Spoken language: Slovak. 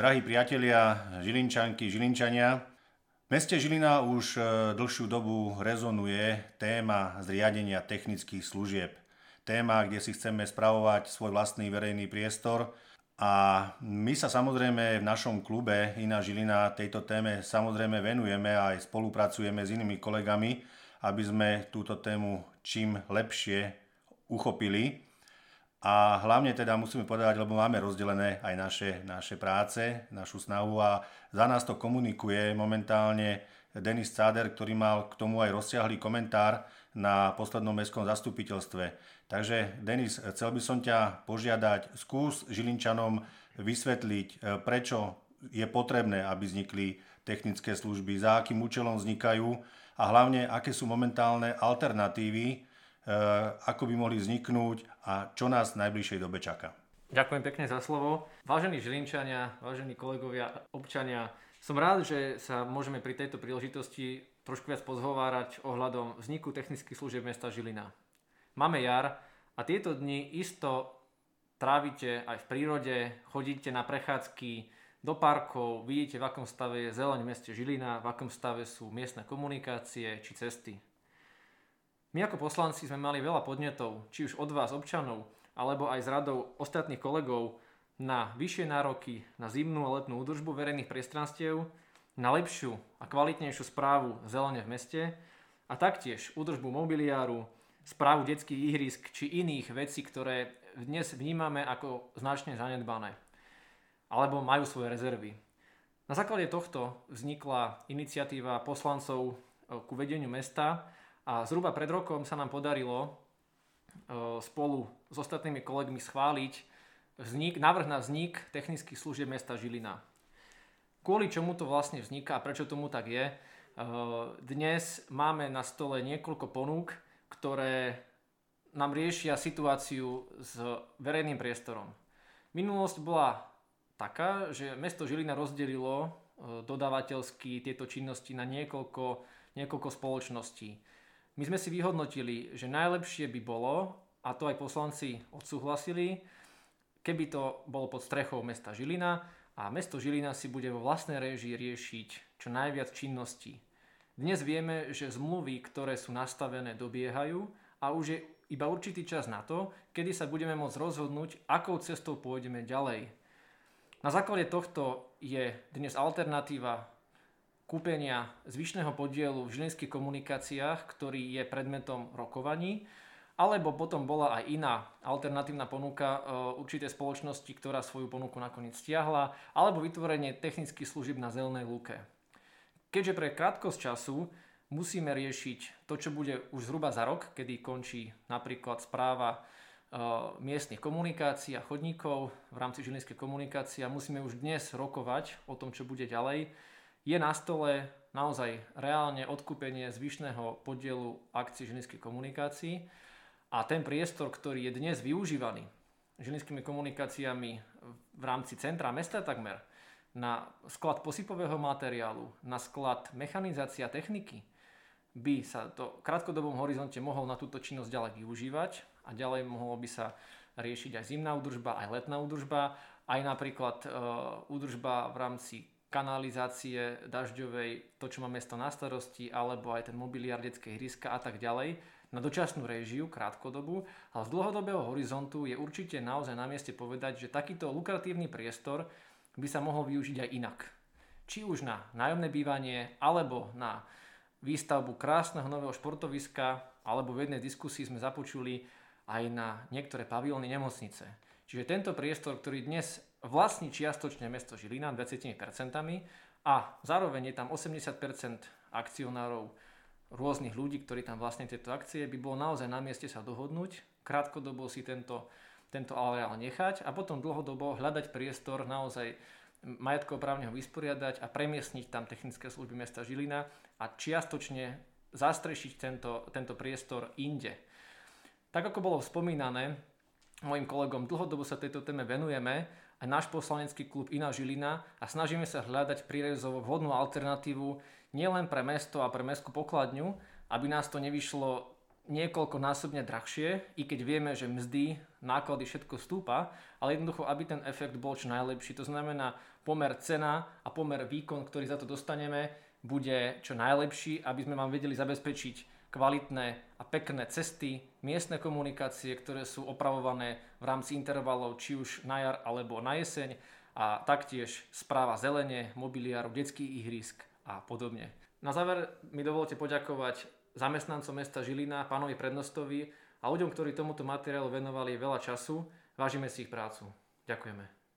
Drahí priatelia, Žilinčanky, Žilinčania, v meste Žilina už e, dlhšiu dobu rezonuje téma zriadenia technických služieb. Téma, kde si chceme spravovať svoj vlastný verejný priestor a my sa samozrejme v našom klube Iná Žilina tejto téme samozrejme venujeme a aj spolupracujeme s inými kolegami, aby sme túto tému čím lepšie uchopili. A hlavne teda musíme povedať, lebo máme rozdelené aj naše, naše práce, našu snahu a za nás to komunikuje momentálne Denis Cáder, ktorý mal k tomu aj rozsiahlý komentár na poslednom mestskom zastupiteľstve. Takže Denis, chcel by som ťa požiadať, skús Žilinčanom vysvetliť, e, prečo je potrebné, aby vznikli technické služby, za akým účelom vznikajú a hlavne, aké sú momentálne alternatívy, Eh, ako by mohli vzniknúť a čo nás v najbližšej dobe čaká. Ďakujem pekne za slovo. Vážení Žilinčania, vážení kolegovia, občania, som rád, že sa môžeme pri tejto príležitosti trošku viac pozhovárať ohľadom vzniku technických služieb mesta Žilina. Máme jar a tieto dni isto trávite aj v prírode, chodíte na prechádzky do parkov, vidíte v akom stave je zeleň v meste Žilina, v akom stave sú miestne komunikácie či cesty. My ako poslanci sme mali veľa podnetov, či už od vás občanov, alebo aj z radou ostatných kolegov na vyššie nároky na zimnú a letnú údržbu verejných priestranstiev, na lepšiu a kvalitnejšiu správu zelene v meste a taktiež údržbu mobiliáru, správu detských ihrisk či iných vecí, ktoré dnes vnímame ako značne zanedbané alebo majú svoje rezervy. Na základe tohto vznikla iniciatíva poslancov ku vedeniu mesta, a zhruba pred rokom sa nám podarilo e, spolu s ostatnými kolegmi schváliť vznik, návrh na vznik technických služieb mesta Žilina. Kvôli čomu to vlastne vzniká a prečo tomu tak je, e, dnes máme na stole niekoľko ponúk, ktoré nám riešia situáciu s verejným priestorom. Minulosť bola taká, že mesto Žilina rozdelilo e, dodávateľsky tieto činnosti na niekoľko, niekoľko spoločností. My sme si vyhodnotili, že najlepšie by bolo, a to aj poslanci odsúhlasili, keby to bolo pod strechou mesta Žilina a mesto Žilina si bude vo vlastnej réžii riešiť čo najviac činností. Dnes vieme, že zmluvy, ktoré sú nastavené, dobiehajú a už je iba určitý čas na to, kedy sa budeme môcť rozhodnúť, akou cestou pôjdeme ďalej. Na základe tohto je dnes alternatíva kúpenia zvyšného podielu v žilinských komunikáciách, ktorý je predmetom rokovaní, alebo potom bola aj iná alternatívna ponuka e, určitej spoločnosti, ktorá svoju ponuku nakoniec stiahla, alebo vytvorenie technických služieb na zelenej lúke. Keďže pre krátkosť času musíme riešiť to, čo bude už zhruba za rok, kedy končí napríklad správa e, miestnych komunikácií a chodníkov v rámci žilinskej komunikácie a musíme už dnes rokovať o tom, čo bude ďalej, je na stole naozaj reálne odkúpenie zvyšného podielu akcií žilinských komunikácií a ten priestor, ktorý je dnes využívaný žilinskými komunikáciami v rámci centra mesta takmer, na sklad posypového materiálu, na sklad mechanizácia techniky, by sa to v krátkodobom horizonte mohol na túto činnosť ďalej využívať a ďalej mohlo by sa riešiť aj zimná údržba, aj letná údržba, aj napríklad e, údržba v rámci kanalizácie dažďovej, to, čo má mesto na starosti, alebo aj ten mobiliár detskej hryska a tak ďalej, na dočasnú réžiu, krátkodobu, ale z dlhodobého horizontu je určite naozaj na mieste povedať, že takýto lukratívny priestor by sa mohol využiť aj inak. Či už na nájomné bývanie, alebo na výstavbu krásneho nového športoviska, alebo v jednej diskusii sme započuli aj na niektoré pavilóny nemocnice. Čiže tento priestor, ktorý dnes vlastní čiastočne mesto Žilina 20% a zároveň je tam 80% akcionárov rôznych ľudí, ktorí tam vlastne tieto akcie, by bolo naozaj na mieste sa dohodnúť, krátkodobo si tento, tento areál nechať a potom dlhodobo hľadať priestor naozaj majetkoprávneho vysporiadať a premiestniť tam technické služby mesta Žilina a čiastočne zastrešiť tento, tento priestor inde. Tak ako bolo spomínané, mojim kolegom dlhodobo sa tejto téme venujeme aj náš poslanecký klub Iná Žilina a snažíme sa hľadať prírezovo vhodnú alternatívu nielen pre mesto a pre mestskú pokladňu, aby nás to nevyšlo niekoľkonásobne drahšie, i keď vieme, že mzdy, náklady, všetko stúpa, ale jednoducho, aby ten efekt bol čo najlepší. To znamená, pomer cena a pomer výkon, ktorý za to dostaneme, bude čo najlepší, aby sme vám vedeli zabezpečiť kvalitné a pekné cesty, miestne komunikácie, ktoré sú opravované v rámci intervalov či už na jar alebo na jeseň a taktiež správa zelene, mobiliáru, detských ihrisk a podobne. Na záver mi dovolte poďakovať zamestnancom mesta Žilina, pánovi prednostovi a ľuďom, ktorí tomuto materiálu venovali veľa času. Vážime si ich prácu. Ďakujeme.